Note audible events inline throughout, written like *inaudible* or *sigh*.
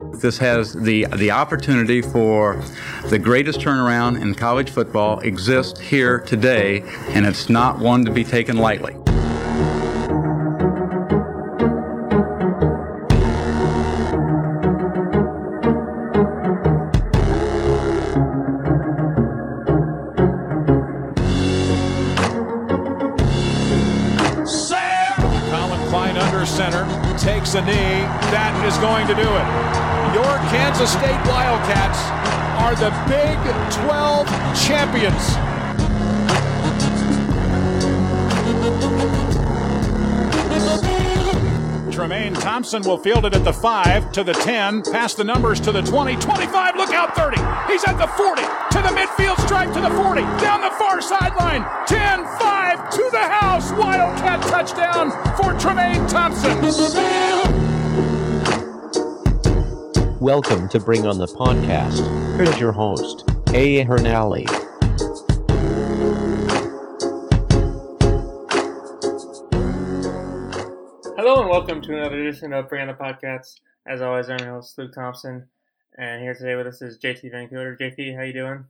This has the the opportunity for the greatest turnaround in college football exists here today, and it's not one to be taken lightly. Collin Klein under center takes a knee. That is going to do it. Your Kansas State Wildcats are the Big 12 champions. Tramaine Thompson will field it at the 5 to the 10, past the numbers to the 20, 25, look out 30. He's at the 40, to the midfield stripe to the 40, down the far sideline, 10 5 to the house. Wildcat touchdown for Tramaine Thompson. Welcome to Bring on the Podcast. Here's your host, A. Hernally. Hello and welcome to another edition of Bring on the Podcast. As always, I'm your host Luke Thompson, and here today with us is JT Vancouver. JT, how you doing?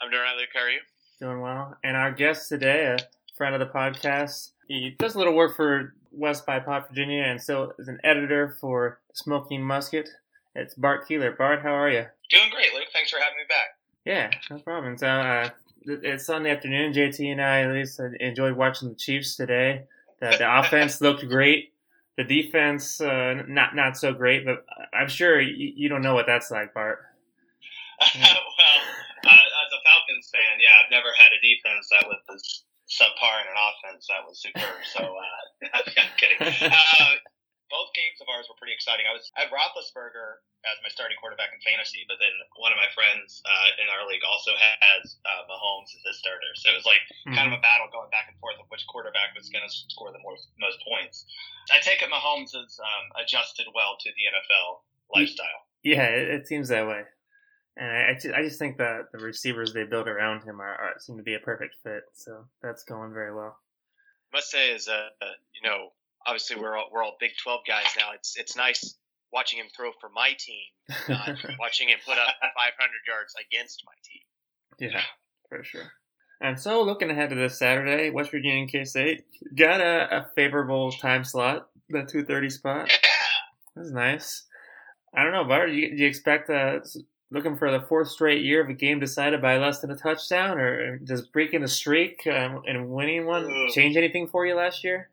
I'm doing right, Luke. How are you? Doing well. And our guest today, a friend of the podcast, he does a little work for West by Pop, Virginia, and still is an editor for Smoking Musket. It's Bart Keeler. Bart, how are you? Doing great, Luke. Thanks for having me back. Yeah, no problem. So uh, it's Sunday afternoon. JT and I at least enjoyed watching the Chiefs today. The, the *laughs* offense looked great. The defense, uh, not not so great, but I'm sure you, you don't know what that's like, Bart. *laughs* well, uh, as a Falcons fan, yeah, I've never had a defense that was subpar and an offense that was superb. So uh, *laughs* I'm kidding. Uh, both games of ours were pretty exciting. I was I had Roethlisberger as my starting quarterback in fantasy, but then one of my friends uh, in our league also has uh, Mahomes as his starter. So it was like kind of a battle going back and forth of which quarterback was going to score the most most points. I take it Mahomes has um, adjusted well to the NFL lifestyle. Yeah, it, it seems that way. And I, I, just, I just think that the receivers they built around him are, are seem to be a perfect fit. So that's going very well. must say is uh, uh, you know obviously we're all, we're all Big Twelve guys now. It's it's nice watching him throw for my team, not *laughs* watching him put up 500 yards against my team. Yeah, for sure. And so, looking ahead to this Saturday, West Virginia and K State got a, a favorable time slot, the two thirty spot. That's nice. I don't know, Bart. Do you, do you expect uh, looking for the fourth straight year of a game decided by less than a touchdown, or does breaking the streak um, and winning one change anything for you last year?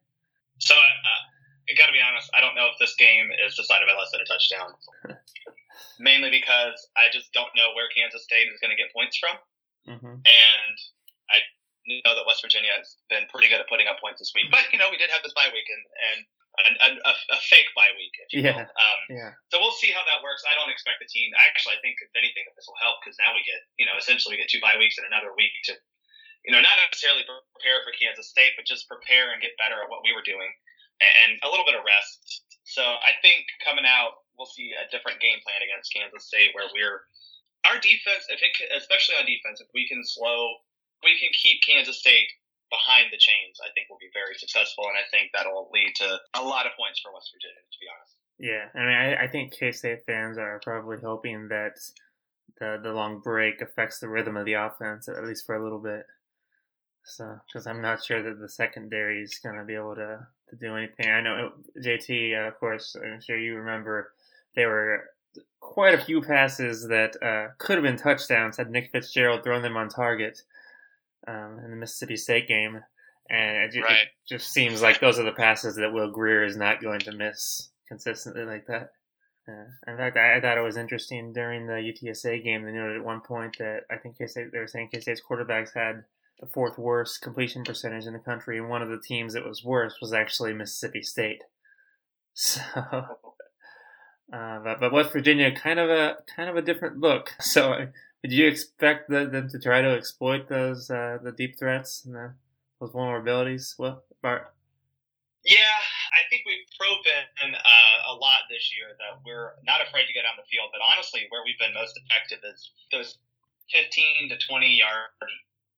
So uh, I got to be honest, I don't know if this game is decided by less than a touchdown. *laughs* Mainly because I just don't know where Kansas State is going to get points from, Mm-hmm. and I know that West Virginia has been pretty good at putting up points this week. But you know, we did have this bye week and and. and a, a fake bye week, if you Yeah. will. Um, Yeah. So we'll see how that works. I don't expect the team. Actually, I think if anything, that this will help because now we get, you know, essentially we get two bye weeks and another week to, you know, not necessarily prepare for Kansas State, but just prepare and get better at what we were doing and a little bit of rest. So I think coming out, we'll see a different game plan against Kansas State where we're our defense, if it, especially on defense, if we can slow, we can keep Kansas State behind the chains. I think we'll be very successful, and I think that'll lead to a lot of points for West Virginia. To be honest. Yeah, I mean, I, I think K State fans are probably hoping that the the long break affects the rhythm of the offense at least for a little bit. So, because I'm not sure that the secondary is going to be able to, to do anything. I know JT, uh, of course, I'm sure you remember there were quite a few passes that uh, could have been touchdowns had Nick Fitzgerald thrown them on target um, in the Mississippi State game. And it, ju- it just seems like those are the passes that Will Grier is not going to miss consistently like that. Yeah. In fact, I, I thought it was interesting during the UTSA game. They noted at one point that I think K-State, they were saying K State's quarterbacks had the fourth worst completion percentage in the country, and one of the teams that was worse was actually Mississippi State. *laughs* So, Uh, but, but West Virginia, kind of a kind of a different look. *laughs* So, did you expect the, them to try to exploit those uh, the deep threats and the, those vulnerabilities? What, Bart? Yeah, I think we've proven uh, a lot this year that we're not afraid to get on the field. But honestly, where we've been most effective is those 15 to 20 yard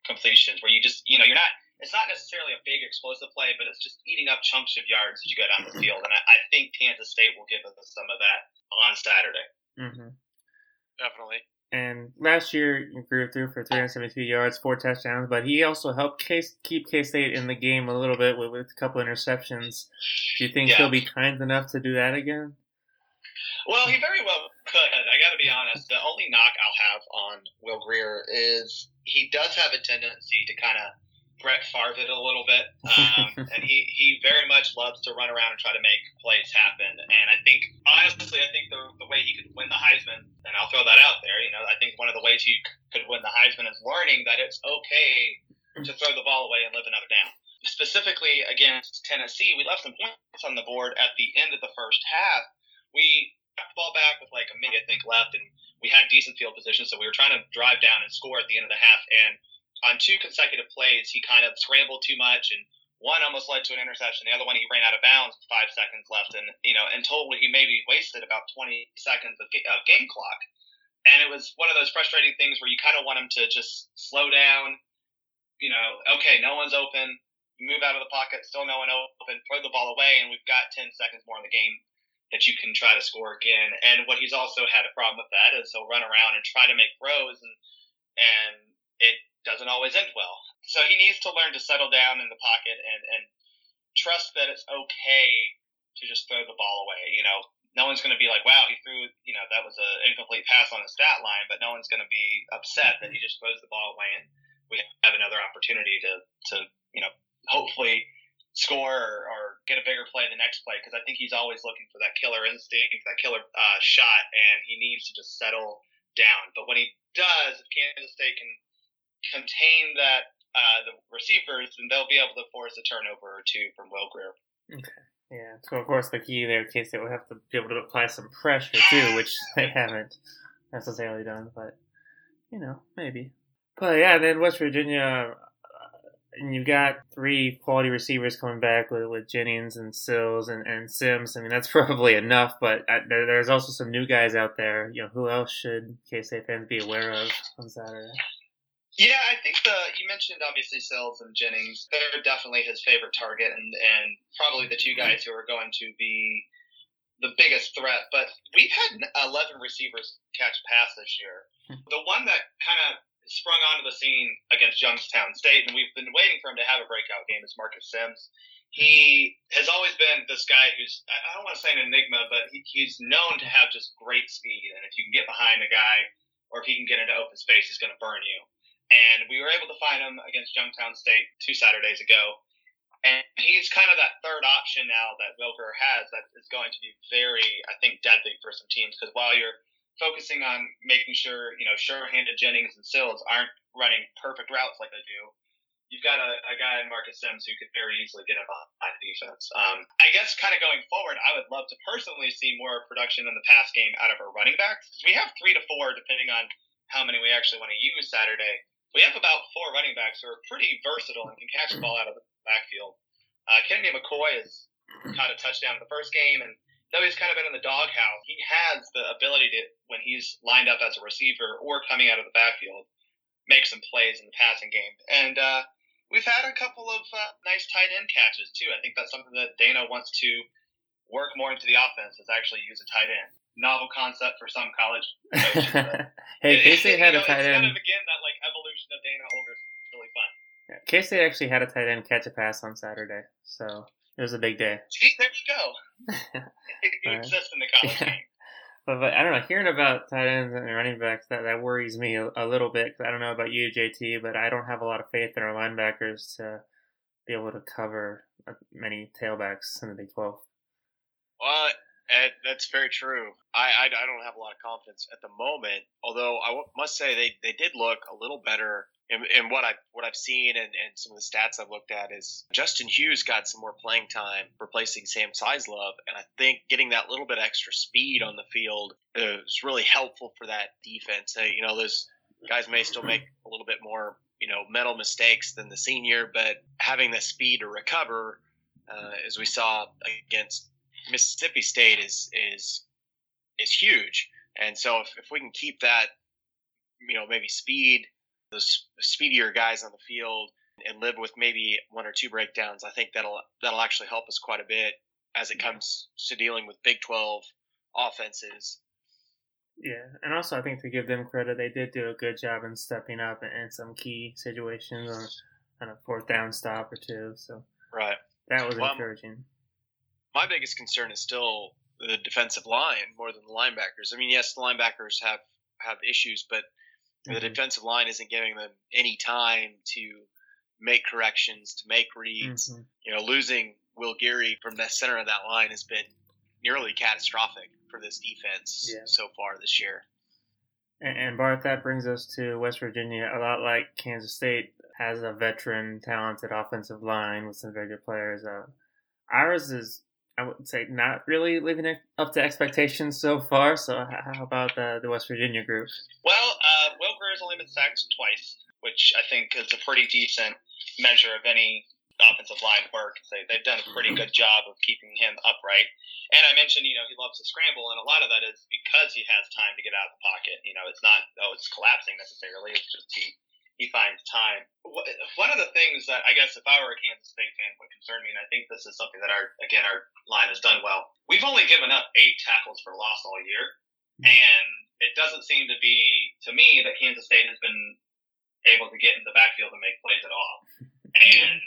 completions, where you just you know you're not. It's not necessarily a big explosive play, but it's just eating up chunks of yards as you go down the field. And I, I think Kansas State will give us some of that on Saturday. Mm-hmm. Definitely. And last year, he grew through for 372 yards, four touchdowns, but he also helped K- keep K State in the game a little bit with, with a couple interceptions. Do you think Yeah. he'll be kind enough to do that again? Well, he very well could. I got to be honest. The only knock I'll have on Will Grier is he does have a tendency to kind of Brett Favre it a little bit, um, *laughs* and he he very much loves to run around and try to make plays happen. And I think honestly, I think the the way he could win the Heisman, and I'll throw that out there. You know, I think one of the ways he could win the Heisman is learning that it's okay to throw the ball away and live another down. Specifically against Tennessee, we left some points on the board at the end of the first half. We the ball back with like a minute, I think, left, and we had decent field position, so we were trying to drive down and score at the end of the half. And on two consecutive plays, he kind of scrambled too much, and one almost led to an interception. The other one, he ran out of bounds with five seconds left, and you know, and totally he maybe wasted about 20 seconds of, of game clock. And it was one of those frustrating things where you kind of want him to just slow down. You know, okay, no one's open. Move out of the pocket, still no one open. Throw the ball away, and we've got 10 seconds more in the game that you can try to score again. And what he's also had a problem with that is he'll run around and try to make throws, and and it doesn't always end well. So he needs to learn to settle down in the pocket and and trust that it's okay to just throw the ball away. You know, no one's going to be like, wow, he threw, you know, that was an incomplete pass on the stat line, but no one's going to be upset that he just throws the ball away and we have another opportunity to, to you know, hopefully score or, or get a bigger play the next play because I think he's always looking for that killer instinct, that killer uh, shot, and he needs to just settle down. But when he does, if Kansas State can contain that uh, the receivers, then they'll be able to force a turnover or two from Will Grier. Okay. Yeah, so of course the key there, K State will have to be able to apply some pressure too, which they haven't necessarily done, but you know, maybe. But yeah, then West Virginia, and you've got three quality receivers coming back with, with Jennings and Sills and, and Simms. I mean, that's *laughs* probably enough, but uh, there, there's also some new guys out there. You know, who else should K State fans be aware of on Saturday? Yeah, I think the you mentioned obviously Sills and Jennings. They're definitely his favorite target, and and probably the two guys who are going to be the biggest threat. But we've had 11 receivers catch pass this year. The one that kind of sprung onto the scene against Youngstown State, and we've been waiting for him to have a breakout game, is Marcus Simms. He has always been this guy who's I don't want to say an enigma, but he, he's known to have just great speed, and if you can get behind a guy or if he can get into open space, he's going to burn you and we were able to find him against Youngstown State two Saturdays ago. And he's kind of that third option now that Wilker has that is going to be very, I think, deadly for some teams. Because while you're focusing on making sure, you know, sure-handed Jennings and Sills aren't running perfect routes like they do, you've got a, a guy in Marcus Simms who could very easily get him on, defense. Um, I guess kind of going forward, I would love to personally see more production in the pass game out of our running backs. We have three to four, depending on how many we actually want to use Saturday we have about four running backs who are pretty versatile and can catch the ball out of the backfield. Uh, Kennedy McCoy has caught a touchdown in the first game, and though he's kind of been in the doghouse, he has the ability to, when he's lined up as a receiver or coming out of the backfield, make some plays in the passing game. And uh, we've had a couple of uh, nice tight end catches too. I think that's something that Dana wants to work more into the offense is actually use a tight end. Novel concept for some college coaches. *laughs* hey, K State had you a tight end. kind of again that like evolution of Dana Holgorsen is really fun. K State actually had a tight end catch a pass on Saturday, so it was a big day. See, there you go. *laughs* you Alright. exist in the college Yeah. game. *laughs* But, but I don't know. Hearing about tight ends and running backs that, that worries me a, a little bit. 'cause I don't know about you, JT, but I don't have a lot of faith in our linebackers to be able to cover uh, many tailbacks in the Big Twelve. Well, that's very true. I, I, I don't have a lot of confidence at the moment, although I w- must say they, they did look a little better and, and what I've what I've seen and, and some of the stats I've looked at is Justin Hughes got some more playing time replacing Sam Love, and I think getting that little bit extra speed on the field is really helpful for that defense. Uh, you know, those guys may still make a little bit more you know mental mistakes than the senior, but having the speed to recover, uh, as we saw against Mississippi State, is is is huge. And so if, if we can keep that, you know, maybe speed those speedier guys on the field and live with maybe one or two breakdowns, I think that'll that'll actually help us quite a bit as it comes to dealing with Big Twelve offenses. Yeah, and also I think to give them credit, they did do a good job in stepping up in some key situations on, on a fourth down stop or two. So right, that was well, encouraging. My biggest concern is still the defensive line more than the linebackers. I mean, yes, the linebackers have have issues, but. The defensive line isn't giving them any time to make corrections, to make reads. Mm-hmm. You know, losing Will Geary from the center of that line has been nearly catastrophic for this defense yeah. so far this year. And, and Bart, that brings us to West Virginia. A lot like Kansas State has a veteran, talented offensive line with some very good players. Uh, ours is I would say not really living up to expectations so far. So how about the, the West Virginia group? Well, uh, Will Grier's only been sacked twice, which I think is a pretty decent measure of any offensive line work. They, they've done a pretty good job of keeping him upright. And I mentioned, you know, he loves to scramble, and a lot of that is because he has time to get out of the pocket. You know, it's not, oh, it's collapsing necessarily. It's just he he finds time. One of the things that I guess if I were a Kansas State fan would concern me, and I think this is something that our again our line has done well. We've only given up eight tackles for loss all year, hmm. and it doesn't seem to be to me that Kansas State has been able to get in the backfield and make plays at all. *laughs* And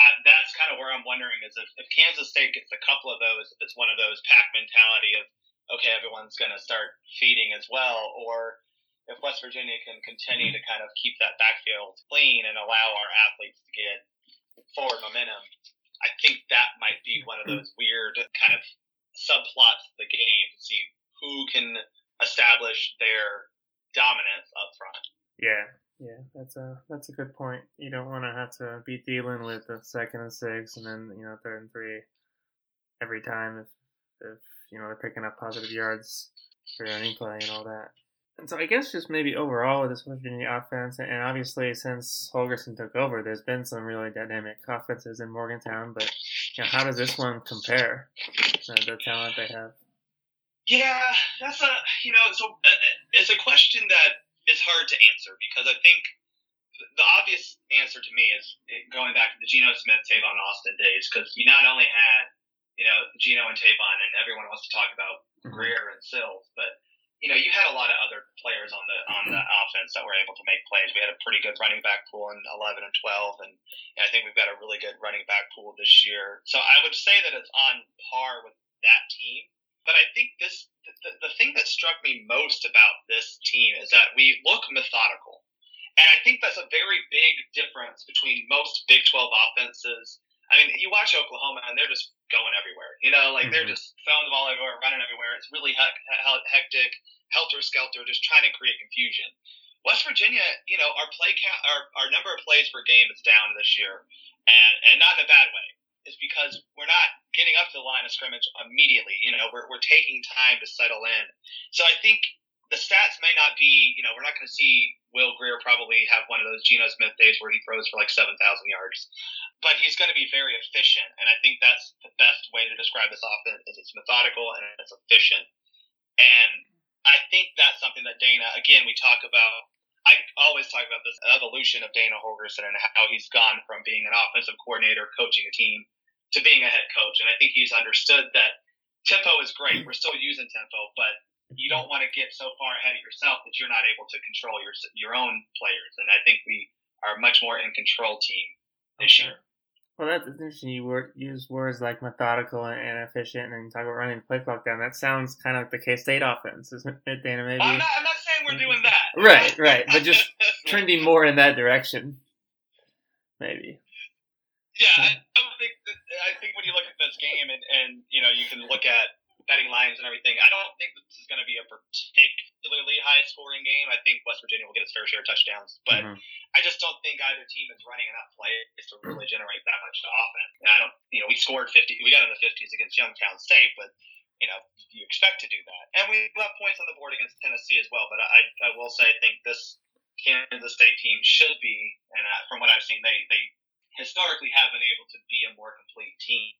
uh, that's kind of where I'm wondering is if, if Kansas State gets a couple of those, if it's one of those pack mentality of okay, everyone's going to start feeding as well, or if West Virginia can continue to kind of keep that backfield clean and allow our athletes to get forward momentum, I think that might be one of those weird kind of subplots of the game to see who can establish their dominance up front. Yeah, yeah, that's a that's a good point. You don't want to have to be dealing with the second and six, and then you know third and three every time if if you know they're picking up positive yards for running play and all that. And so I guess just maybe overall with this West Virginia offense, and obviously since Holgorsen took over, there's been some really dynamic offenses in Morgantown. But you know, how does this one compare the talent they have? Yeah, that's a you know, so uh, it's a question that is hard to answer because I think the obvious answer to me is going back to the Geno Smith, Tavon Austin days because you not only had you know Geno and Tavon, and everyone wants to talk about mm-hmm. Grier and Sills, but you know, you had a lot of other players on the on the offense that were able to make plays. We had a pretty good running back pool in 11 and 12, and, and I think we've got a really good running back pool this year. So I would say that it's on par with that team. But I think this the, the thing that struck me most about this team is that we look methodical. And I think that's a very big difference between most Big 12 offenses. I mean, you watch Oklahoma and they're just going everywhere. You know, like mm-hmm. they're just throwing the ball everywhere, running everywhere. It's really hectic, helter skelter, just trying to create confusion. West Virginia, you know, our play count, our, our number of plays per game is down this year, and and not in a bad way. Is because we're not getting up to the line of scrimmage immediately. You know, we're we're taking time to settle in. So I think the stats may not be, you know, we're not going to see Will Grier probably have one of those Geno Smith days where he throws for like 7,000 yards, but he's going to be very efficient. And I think that's the best way to describe this offense is it's methodical and it's efficient. And I think that's something that Dana, again, we talk about, I always talk about this evolution of Dana Holgorsen and how he's gone from being an offensive coordinator coaching a team to being a head coach. And I think he's understood that tempo is great. We're still using tempo, but you don't want to get so far ahead of yourself that you're not able to control your your own players. And I think we are much more in control team this okay. year. Well, that's interesting. You word, use words like methodical and efficient, and talk about running the play clock down. That sounds kind of like the K State offense, isn't it, Dana? Maybe. I'm not, I'm not saying we're doing that. Right, right, but just trending more in that direction, maybe. Yeah, I, I think that, I think when you look at this game, and, and you know, you can look at betting lines and everything. I don't think this is going to be a particularly high scoring game. I think West Virginia will get its fair share of touchdowns, but mm-hmm. I just don't think either team is running enough plays to really generate that much offense. And I don't, you know, we scored 50, we got in the 50s against Youngstown State, but you know, you expect to do that. And we left points on the board against Tennessee as well. But I, I will say, I think this Kansas State team should be, and from what I've seen, they, they historically have been able to be a more complete team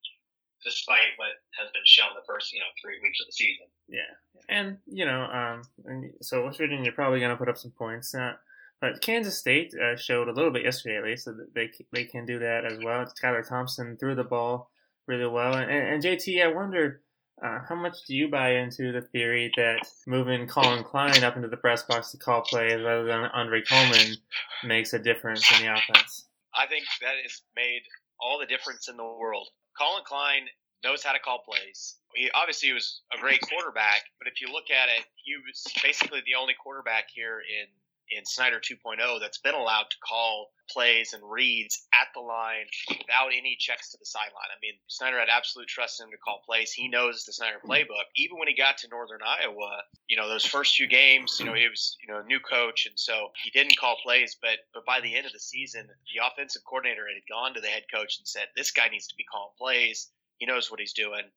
despite what has been shown the first, you know, three weeks of the season. Yeah, and you know, um, and so West Virginia are probably going to put up some points. Uh, but Kansas State uh, showed a little bit yesterday, at least, that they they can do that as well. Skylar Thompson threw the ball really well, and, and, and JT, I wonder. Uh, how much do you buy into the theory that moving Collin Klein up into the press box to call plays rather than Andre Coleman makes a difference in the offense? I think that has made all the difference in the world. Collin Klein knows how to call plays. He obviously was a great quarterback, but if you look at it, he was basically the only quarterback here in in Snyder 2.0 that's been allowed to call plays and reads at the line without any checks to the sideline. I mean, Snyder had absolute trust in him to call plays. He knows the Snyder hmm. playbook. Even when he got to Northern Iowa, you know, those first few games, you know, he was, you know, a new coach and so he didn't call plays, but but by the end of the season, the offensive coordinator had gone to the head coach and said, "This guy needs to be calling plays. He knows what he's doing."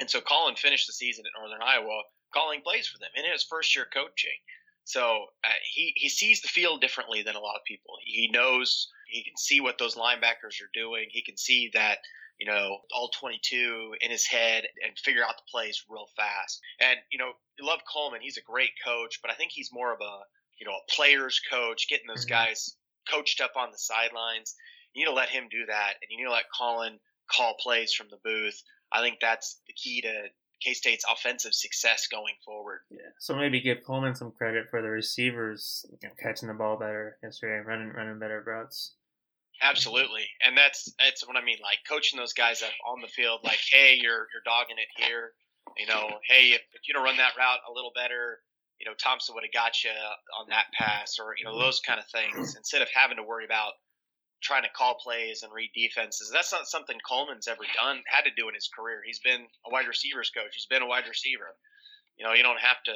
And so Collin finished the season at Northern Iowa calling plays for them in his first year coaching. So uh, he he sees the field differently than a lot of people. He knows he can see what those linebackers are doing. He can see that you know all 22 in his head and figure out the plays real fast. And you know, you love Coleman. He's a great coach, but I think he's more of a you know a player's coach, getting those mm-hmm. guys coached up on the sidelines. You need to let him do that, and you need to let Collin call plays from the booth. I think that's the key to K State's offensive success going forward. Yeah. So maybe give Coleman some credit for the receivers you know, catching the ball better yesterday, running running better routes. Absolutely, and that's that's what I mean. Like coaching those guys up on the field, like, hey, you're you're dogging it here. You know, hey, if, if you don't run that route a little better, you know, Thompson would have got you on that pass, or you know, those kind of things. Instead of having to worry about trying to call plays and read defenses. That's not something Coleman's ever done, had to do in his career. He's been a wide receivers coach. He's been a wide receiver. You know, you don't have to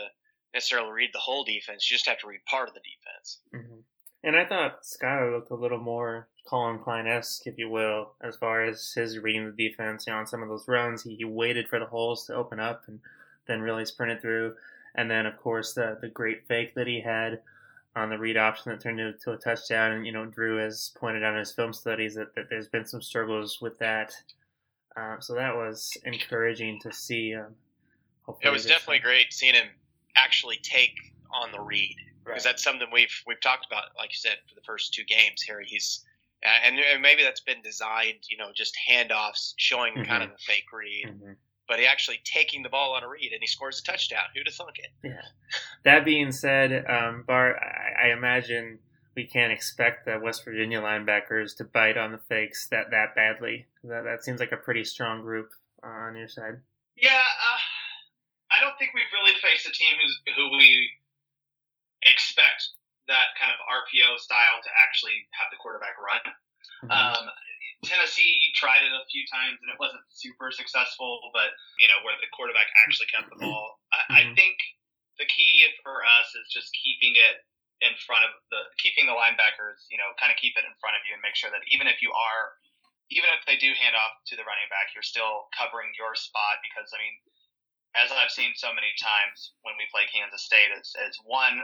necessarily read the whole defense. You just have to read part of the defense. Mm-hmm. And I thought Skylar looked a little more Collin Klein esque, if you will, as far as his reading the defense. You know, on some of those runs, he, he waited for the holes to open up and then really sprinted through. And then, of course, the the great fake that he had on the read option that turned into a touchdown. And, you know, Drew has pointed out in his film studies that, that there's been some struggles with that. Uh, so that was encouraging to see. Um, it was definitely great seeing him actually take on the read because right. that's something we've we've talked about, like you said, for the first two games. Here, he's and maybe that's been designed, you know, just handoffs showing mm-hmm. kind of the fake read. Mm-hmm but he actually taking the ball on a read and he scores a touchdown. Who'd have thunk it? Yeah. That being said, um, Bart, I, I, imagine we can't expect the West Virginia linebackers to bite on the fakes that that badly. That that seems like a pretty strong group uh, on your side. Yeah, uh, I don't think we've really faced a team who's who we expect that kind of RPO style to actually have the quarterback run. Mm-hmm. Um, Tennessee tried it a few times and it wasn't super successful, but you know where the quarterback actually kept the ball. I, mm-hmm. I think the key for us is just keeping it in front of the keeping the linebackers, you know, kind of keep it in front of you and make sure that even if you are, even if they do hand off to the running back, you're still covering your spot because I mean, as I've seen so many times when we play Kansas State, is, is one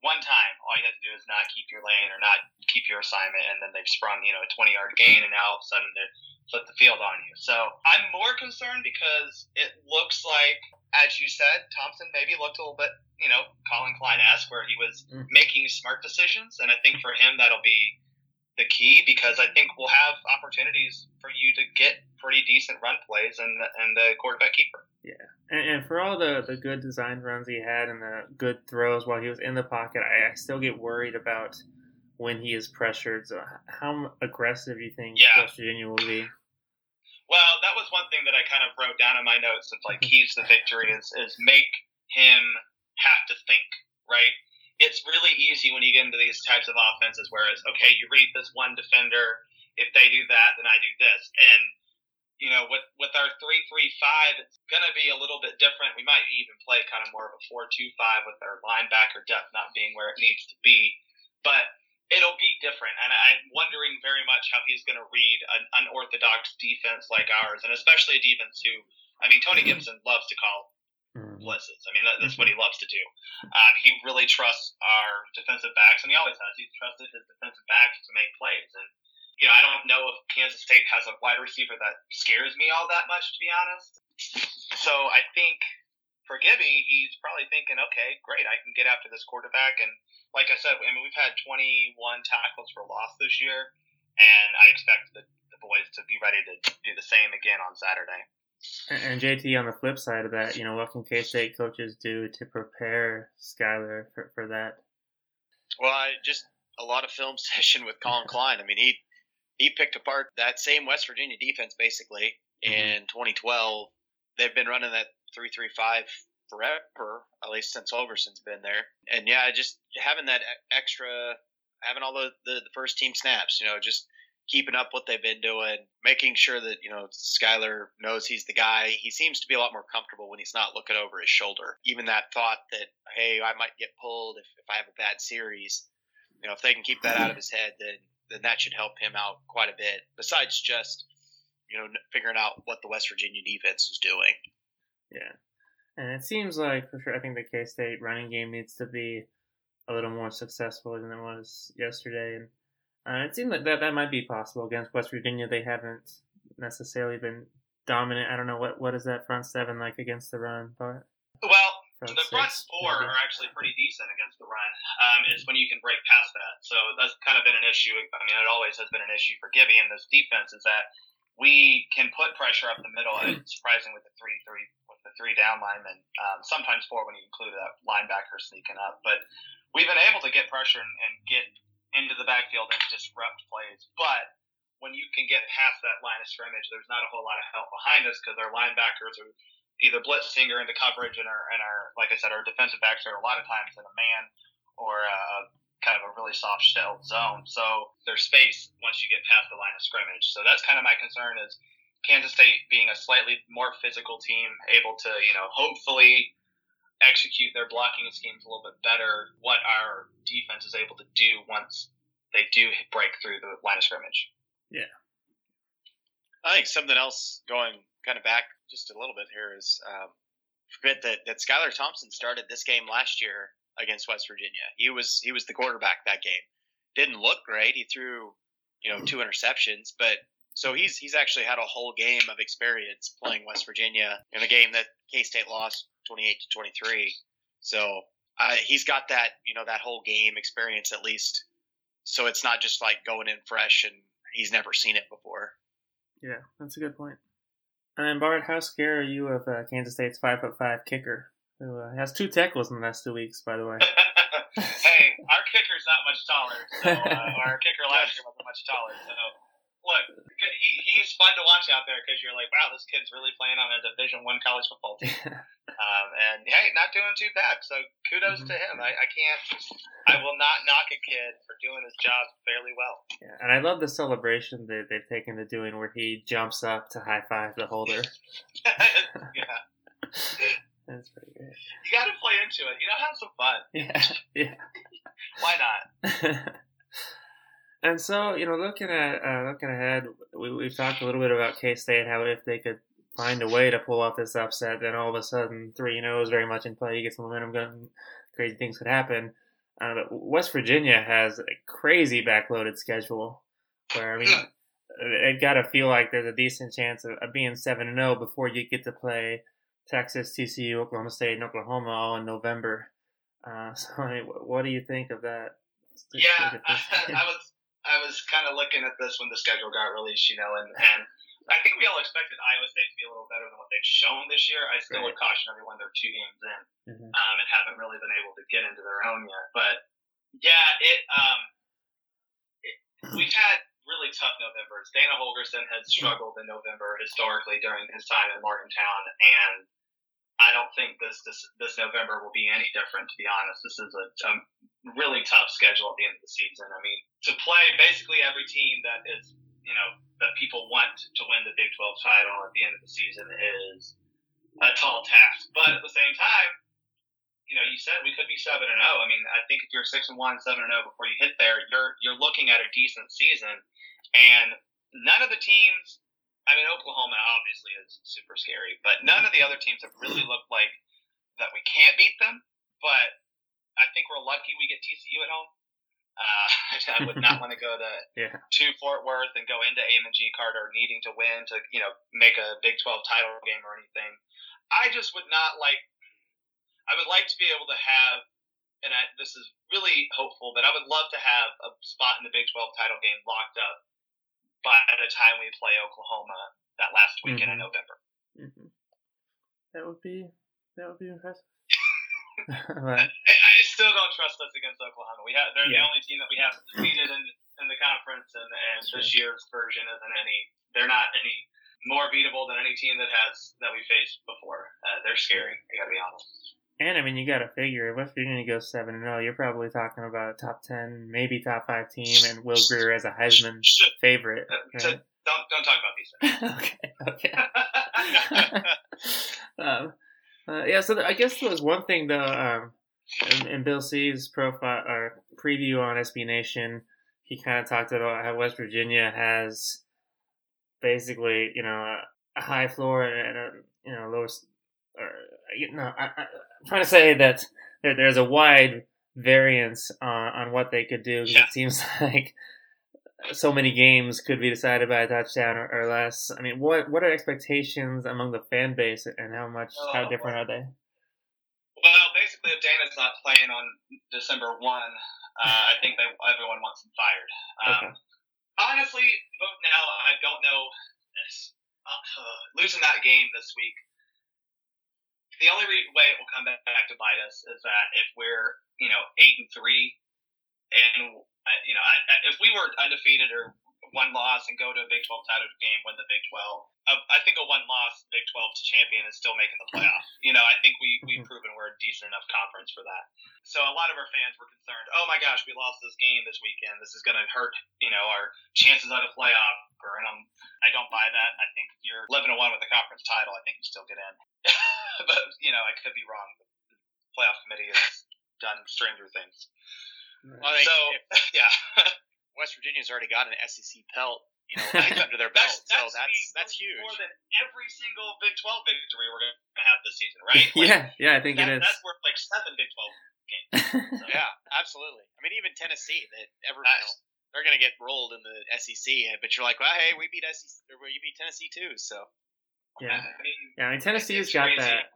one time, all you have to do is not keep your lane or not keep your assignment, and then they've sprung, you know, a 20 yard gain, and now all of a sudden they flip the field on you. So I'm more concerned because it looks like, as you said, Thompson maybe looked a little bit, you know, Collin Klein esque, where he was mm. making smart decisions, and I think for him that'll be the key because I think we'll have opportunities for you to get pretty decent run plays and and the quarterback keeper. Yeah, and, and, for all the the good design runs he had and the good throws while he was in the pocket, I, I still get worried about when he is pressured. So how aggressive do you think yeah. West Virginia will be? Well, that was one thing that I kind of wrote down in my notes of like mm-hmm. keys to victory is is make him have to think right it's really easy when you get into these types of offenses where it's okay, you read this one defender, if they do that, then I do this. And you know, with with our three three five, it's going to be a little bit different. We might even play kind of more of a four two five with our linebacker depth not being where it needs to be, but it'll be different. And I'm wondering very much how he's going to read an unorthodox defense like ours, and especially a defense who, I mean, Tony mm-hmm. Gibson loves to call mm-hmm. blitzes. I mean, that, that's what he loves to do. Um, he really trusts our defensive backs, and he always has. He's trusted his defensive backs to make plays, and you know, I don't know if Kansas State has a wide receiver that scares me all that much, to be honest. So I think for Gibby, he's probably thinking, okay, great, I can get after this quarterback. And like I said, I mean, we've had 21 tackles for loss this year, and I expect the, the boys to be ready to do the same again on Saturday. And JT, on the flip side of that, you know, what can K State coaches do to prepare Skylar for, for that? Well, I just a lot of film *laughs* session with Collin Klein. I mean, he he picked apart that same West Virginia defense basically mm-hmm. in 2012. They've been running that three three five forever, at least since Holgorsen's been there. And yeah, just having that extra, having all the, the, the first team snaps, you know, just keeping up what they've been doing, making sure that you know Skylar knows he's the guy. He seems to be a lot more comfortable when he's not looking over his shoulder. Even that thought that hey, I might get pulled if, if I have a bad series. You know, if they can keep that out of his head, then then that should help him out quite a bit. Besides just you know figuring out what the West Virginia defense is doing. Yeah, and it seems like for sure. I think the K State running game needs to be a little more successful than it was yesterday, and uh, it seemed like that that might be possible against West Virginia. They haven't necessarily been dominant. I don't know what what is that front seven like against the run, but well, front the front six, four maybe. are actually pretty decent against the run. Um, is when you can break past that. So that's kind of been an issue. I mean, it always has been an issue for Gibby and this defense is that we can put pressure up the middle. And it's surprising with the three three with the three down linemen. Um, sometimes four when you include that linebacker sneaking up. But we've been able to get pressure and, and get into the backfield and disrupt plays. But when you can get past that line of scrimmage, there's not a whole lot of help behind us because our linebackers are either blitzing or into coverage, and our and our like I said, our defensive backs are a lot of times in a man or a, kind of a really soft shelled zone. So there's space once you get past the line of scrimmage. So that's kind of my concern is Kansas State being a slightly more physical team, able to you know hopefully execute their blocking schemes a little bit better. What our defense is able to do once they do break through the line of scrimmage. Yeah. I think something else going kind of back just a little bit here is um, forget that that Skylar Thompson started this game last year against West Virginia. He was he was the quarterback that game. Didn't look great. He threw you know two interceptions, but so he's he's actually had a whole game of experience playing West Virginia in a game that K State lost twenty eight to twenty three. So uh, he's got that you know that whole game experience at least. So it's not just like going in fresh and he's never seen it before. Yeah, that's a good point. And then Bart, how scared are you of uh, Kansas State's five foot five kicker, who uh, has two tackles in the last two weeks, by the way? *laughs* hey, our kicker's not much taller. So uh, *laughs* our kicker last year wasn't much taller. So look, he, he's fun to watch out there because you're like, wow, this kid's really playing on a Division One college football team. *laughs* um, and hey, not doing too bad. So kudos mm-hmm. to him. I, I can't, I will not knock a kid for doing his job fairly well. Yeah, and I love the celebration that they've taken to doing where he jumps up to high five the holder. *laughs* yeah. That's pretty good. You got to play into it. You know, have some fun. Yeah, yeah. *laughs* Why not? And so, you know, looking at uh, looking ahead, we we talked a little bit about K State, how if they could find a way to pull off this upset, then all of a sudden three you know is very much in play. You get some momentum going, crazy things could happen. Uh, but West Virginia has a crazy backloaded schedule, where I mean, it got to feel like there's a decent chance of, of being seven and zero oh before you get to play Texas, TCU, Oklahoma State, and Oklahoma all in November. Uh, *laughs* so, I mean, what do you think of that? Yeah, *laughs* I was I was kind of looking at this when the schedule got released, you know, and, and I think we all expected Iowa State to be a little better than what they've shown this year. I still right. would caution everyone they're two games in mm-hmm. um, and haven't really been able to get into their own yet. But yeah, it, um, it we've had really tough Novembers. Dana Holgorsen has struggled in November historically during his time in Morgantown, and think this this this November will be any different. To be honest, this is a, a really tough schedule at the end of the season. I mean, to play basically every team that is you know that people want to win the Big 12 title at the end of the season is a tall task. But at the same time, you know, you said we could be seven and zero. I mean, I think if you're six and one, seven and zero before you hit there, you're you're looking at a decent season. And none of the teams, I mean, Oklahoma obviously is super scary, but none of the other teams have really looked like that we can't beat them. But I think we're lucky we get TCU at home. Uh, *laughs* I would not want to go to *laughs* Yeah. to Fort Worth and go into Amon G. Carter needing to win to you know make a Big 12 title game or anything. I just would not like. I would like to be able to have, and I, this is really hopeful, but I would love to have a spot in the Big 12 title game locked up by the time we play Oklahoma that last weekend in Mhm. November. hmm That would be that would be impressive. *laughs* *laughs* but, I, I still don't trust us against Oklahoma. We have they're Yeah. the only team that we have defeated in in the conference, and, and this year's version isn't any. They're not any more beatable than any team that has that we faced before. Uh, they're scary. I gotta be honest. And I mean, you got to figure if West Virginia goes seven and zero, you're probably talking about a top ten, maybe top five team, and Will Grier as a Heisman favorite. uh, so don't don't talk about these *laughs* okay, things. okay. *laughs* um, uh, yeah, so th- I guess there was one thing though. Um, in, in Bill C's profile or preview on SB Nation, he kind of talked about how West Virginia has basically, you know, a, high floor and a you know low. s- Or you know, I, I, I'm trying to say that there, there's a wide variance on, on what they could do. Yeah. It seems *laughs* like so many games could be decided by a touchdown or, or less. I mean, what what are expectations among the fan base, and how much how Oh, different are they? Well, basically, if Dana's not playing on December one, uh, I think they, everyone wants him fired. Um, Okay. Honestly, now I don't know. Uh, losing that game this week, the only re- way it will come back to bite us is that if we're, you know, eight and three, and uh, you know, I, if we were undefeated or one loss and go to a Big 12 title game, win the Big 12, uh, I think a one loss Big 12 champion is still making the playoff. You know, I think we we've Mhm. proven we're a decent enough conference for that. So a lot of our fans were concerned. Oh my gosh, we lost this game this weekend. This is going to hurt, you know, our chances at a playoff. And I'm, I don't buy that. I think if you're 11 to one with a conference title, I think you still get in. *laughs* but you know, I could be wrong. The playoff committee has done stranger things. I think So if *laughs* yeah. *laughs* West Virginia's already got an SEC pelt, you know, *laughs* under their belt, so that's the- that's huge. More than every single Big 12 victory we're going to have this season, right? *laughs* Like, yeah, yeah, I think that, it is. That's worth like seven Big 12 games. *laughs* Yeah, absolutely. I mean, even Tennessee, that ever you know, they're going to get rolled in the SEC, but you're like, well, hey, we beat SEC, or we beat Tennessee too, so yeah, I mean, yeah. I mean, Tennessee's it's got crazy that.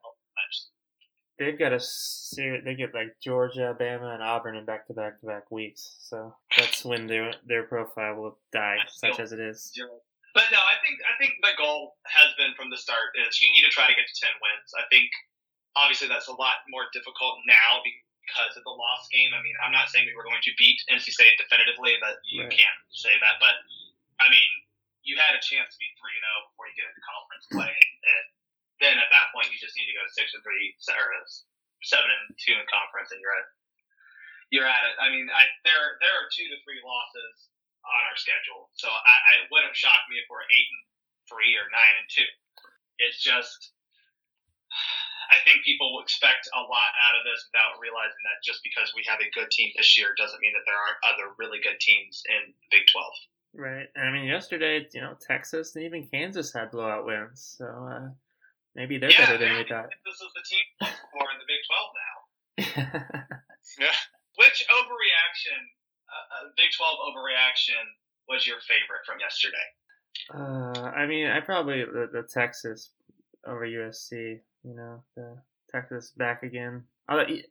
They've got a ser- they get like Georgia, Bama, and Auburn in back to back to back weeks. So that's when their their profile will die, such as it is. But no, I think I think the goal has been from the start is you need to try to get to ten wins. I think obviously that's a lot more difficult now because of the lost game. I mean, I'm not saying we were going to beat NC State definitively, but you Right. can't say that. But I mean, you had a chance to be three and zero before you get into conference play, and then at that point you just need to go six and three or seven and two in conference, and you're at you're at it. I mean, I, there there are two to three losses on our schedule, so I, I wouldn't shock me if we're eight and three or nine and two. It's just, I think people will expect a lot out of this without realizing that just because we have a good team this year doesn't mean that there aren't other really good teams in the Big Twelve. Right. I mean, yesterday, you know, Texas and even Kansas had blowout wins. So uh, maybe they're better than we thought. This is the team for in the Big Twelve now. *laughs* yeah. Which overreaction, uh, uh, Big Twelve overreaction, was your favorite from yesterday? uh, I mean, I probably the, the Texas over USC. You know, the Texas back again. Although, y-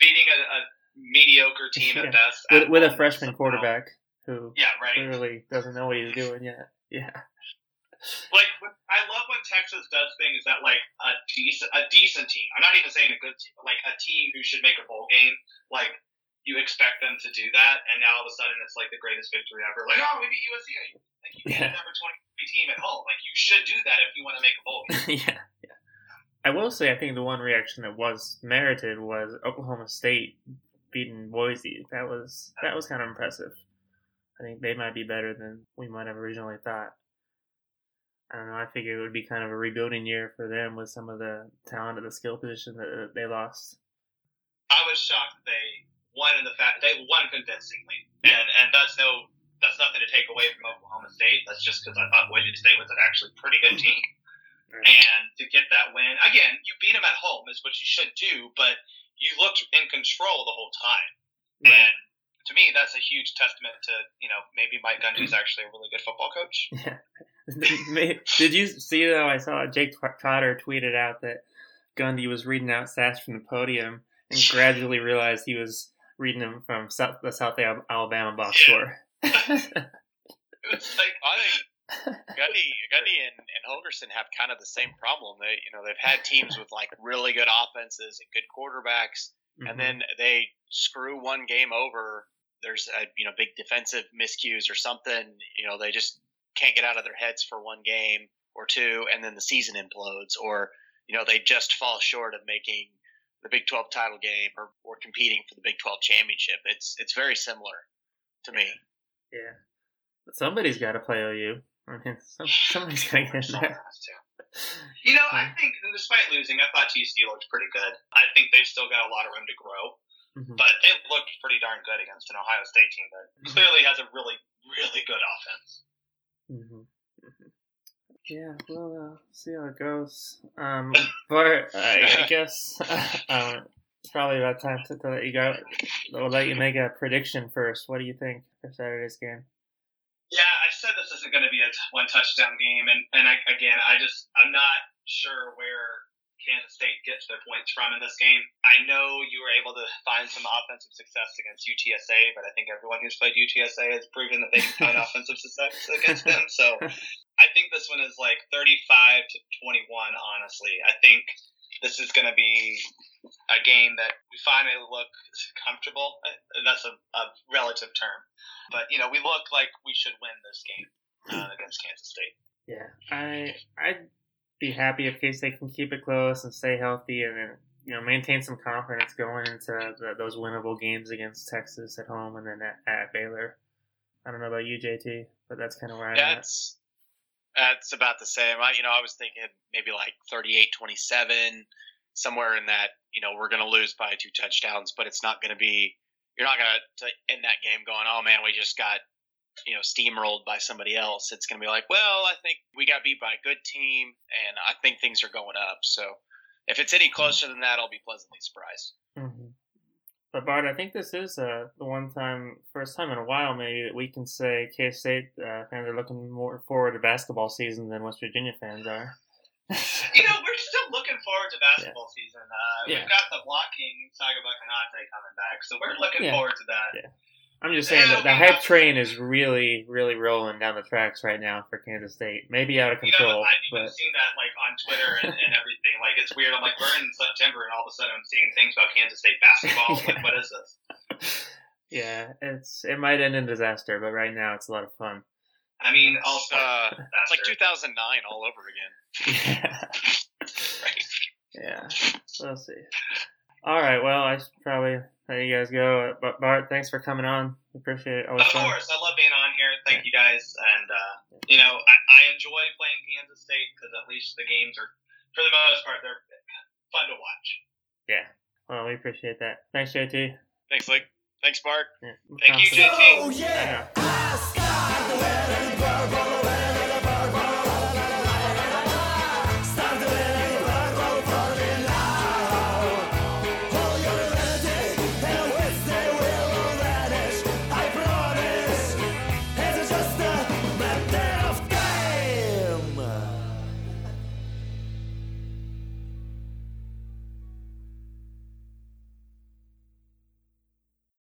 Beating a, a mediocre *laughs* team Yeah. at best with, with a freshman quarterback who Yeah, right. clearly doesn't know what he's doing yet. *laughs* Yeah. Like I love when Texas does things that like a decent a decent team. I'm not even saying a good team, but like a team who should make a bowl game. Like you expect them to do that, and now all of a sudden it's like the greatest victory ever. Like oh, we beat USC. Like you beat Yeah. a number 23 team at home. Like you should do that if you want to make a bowl game. *laughs* yeah, yeah. I will say, I think the one reaction that was merited was Oklahoma State beating Boise. That was that was kind of impressive. I think they might be better than we might have originally thought. I don't know. I figured it would be kind of a rebuilding year for them with some of the talent at the skill position that they lost. I was shocked they won in the fact they won convincingly, and and that's no that's nothing to take away from Oklahoma State. That's just because I thought Boise State was an actually pretty good team, right. and to get that win again, you beat them at home is what you should do, but you looked in control the whole time, right. and to me, that's a huge testament to you know maybe Mike Gundy's actually a really good football coach. *laughs* *laughs* Did you see though? I saw Jake Trotter tweeted out that Gundy was reading out stats from the podium and gradually realized he was reading them from South, the South Alabama box yeah. score. *laughs* *laughs* it was like I think Gundy, Gundy and, and Holgorsen have kind of the same problem. They, you know, they've had teams with like really good offenses and good quarterbacks, mm-hmm. and then they screw one game over. There's a you know big defensive miscues or something. You know, they just can't get out of their heads for one game or two, and then the season implodes, or you know they just fall short of making the Big 12 title game or, or competing for the Big 12 championship. It's it's very similar to me. Yeah, but somebody's got to play OU. I mean, some, somebody's got to get in there. *laughs* You know, I think despite losing, I thought TCU looked pretty good. I think they've still got a lot of room to grow, mm-hmm. but they looked pretty darn good against an Ohio State team that mm-hmm. clearly has a really, really good offense. Mm-hmm. mm-hmm. Yeah, we'll uh, see how it goes. Um, but uh, I *laughs* guess um, it's probably about time to, to, let you go. We'll let you make a prediction first. What do you think for Saturday's game? Yeah, I said this isn't going to be a one touchdown game, and and I, again, I just I'm not sure where Kansas State gets their points from in this game. I know you were able to find some offensive success against UTSA, but I think everyone who's played UTSA has proven that they can find *laughs* offensive success against them. So I think this one is like 35 to 21, honestly. I think this is going to be a game that we finally look comfortable. That's a, a relative term. But, you know, we look like we should win this game uh, against Kansas State. Yeah, I I be happy if State can keep it close and stay healthy, and then you know maintain some confidence going into the, those winnable games against Texas at home and then at, at, Baylor. I don't know about you, JT, but that's kind of where I'm at. That's about the same. I, you know, I was thinking maybe like 38-27, somewhere in that. You know, we're going to lose by two touchdowns, but it's not going to be. You're not going to end that game going, "Oh man, we just got you know steamrolled by somebody else. It's going to be like, well, I think we got beat by a good team, and I think things are going up. So if it's any closer than that, I'll be pleasantly surprised. Mm-hmm. But Bart, I think this is uh, the one time, first time in a while, maybe that we can say K State uh, fans are looking more forward to basketball season than West Virginia fans are. *laughs* you know, we're still looking forward to basketball yeah. season. Uh, yeah. We've got the blocking Sagaba Konate coming back, so we're looking yeah. forward to that. I'm just saying that the hype train is really, really rolling down the tracks right now for Kansas State. Maybe out of control. You know, I've even but... seen that like on Twitter and, and, everything. Like it's weird. I'm like, we're in September, and all of a sudden I'm seeing things about Kansas State basketball. yeah. *laughs* Like, what is this? *laughs* Yeah, it's it might end in disaster, but right now it's a lot of fun. I mean, also uh, it's like 2009 all over again. *laughs* Yeah. right. Yeah. We'll see. All right. Well, I should probably let you guys go. But Bart, thanks for coming on. Appreciate it. Always of fun. course, I love being on here. Thank yeah. you guys, and uh, you know, I, I enjoy playing Kansas State because at least the games are, for the most part, they're fun to watch. Yeah. Well, we appreciate that. Thanks, JT. Thanks, Luke. Thanks, Bart. Yeah, Thank you, JT. Oh yeah.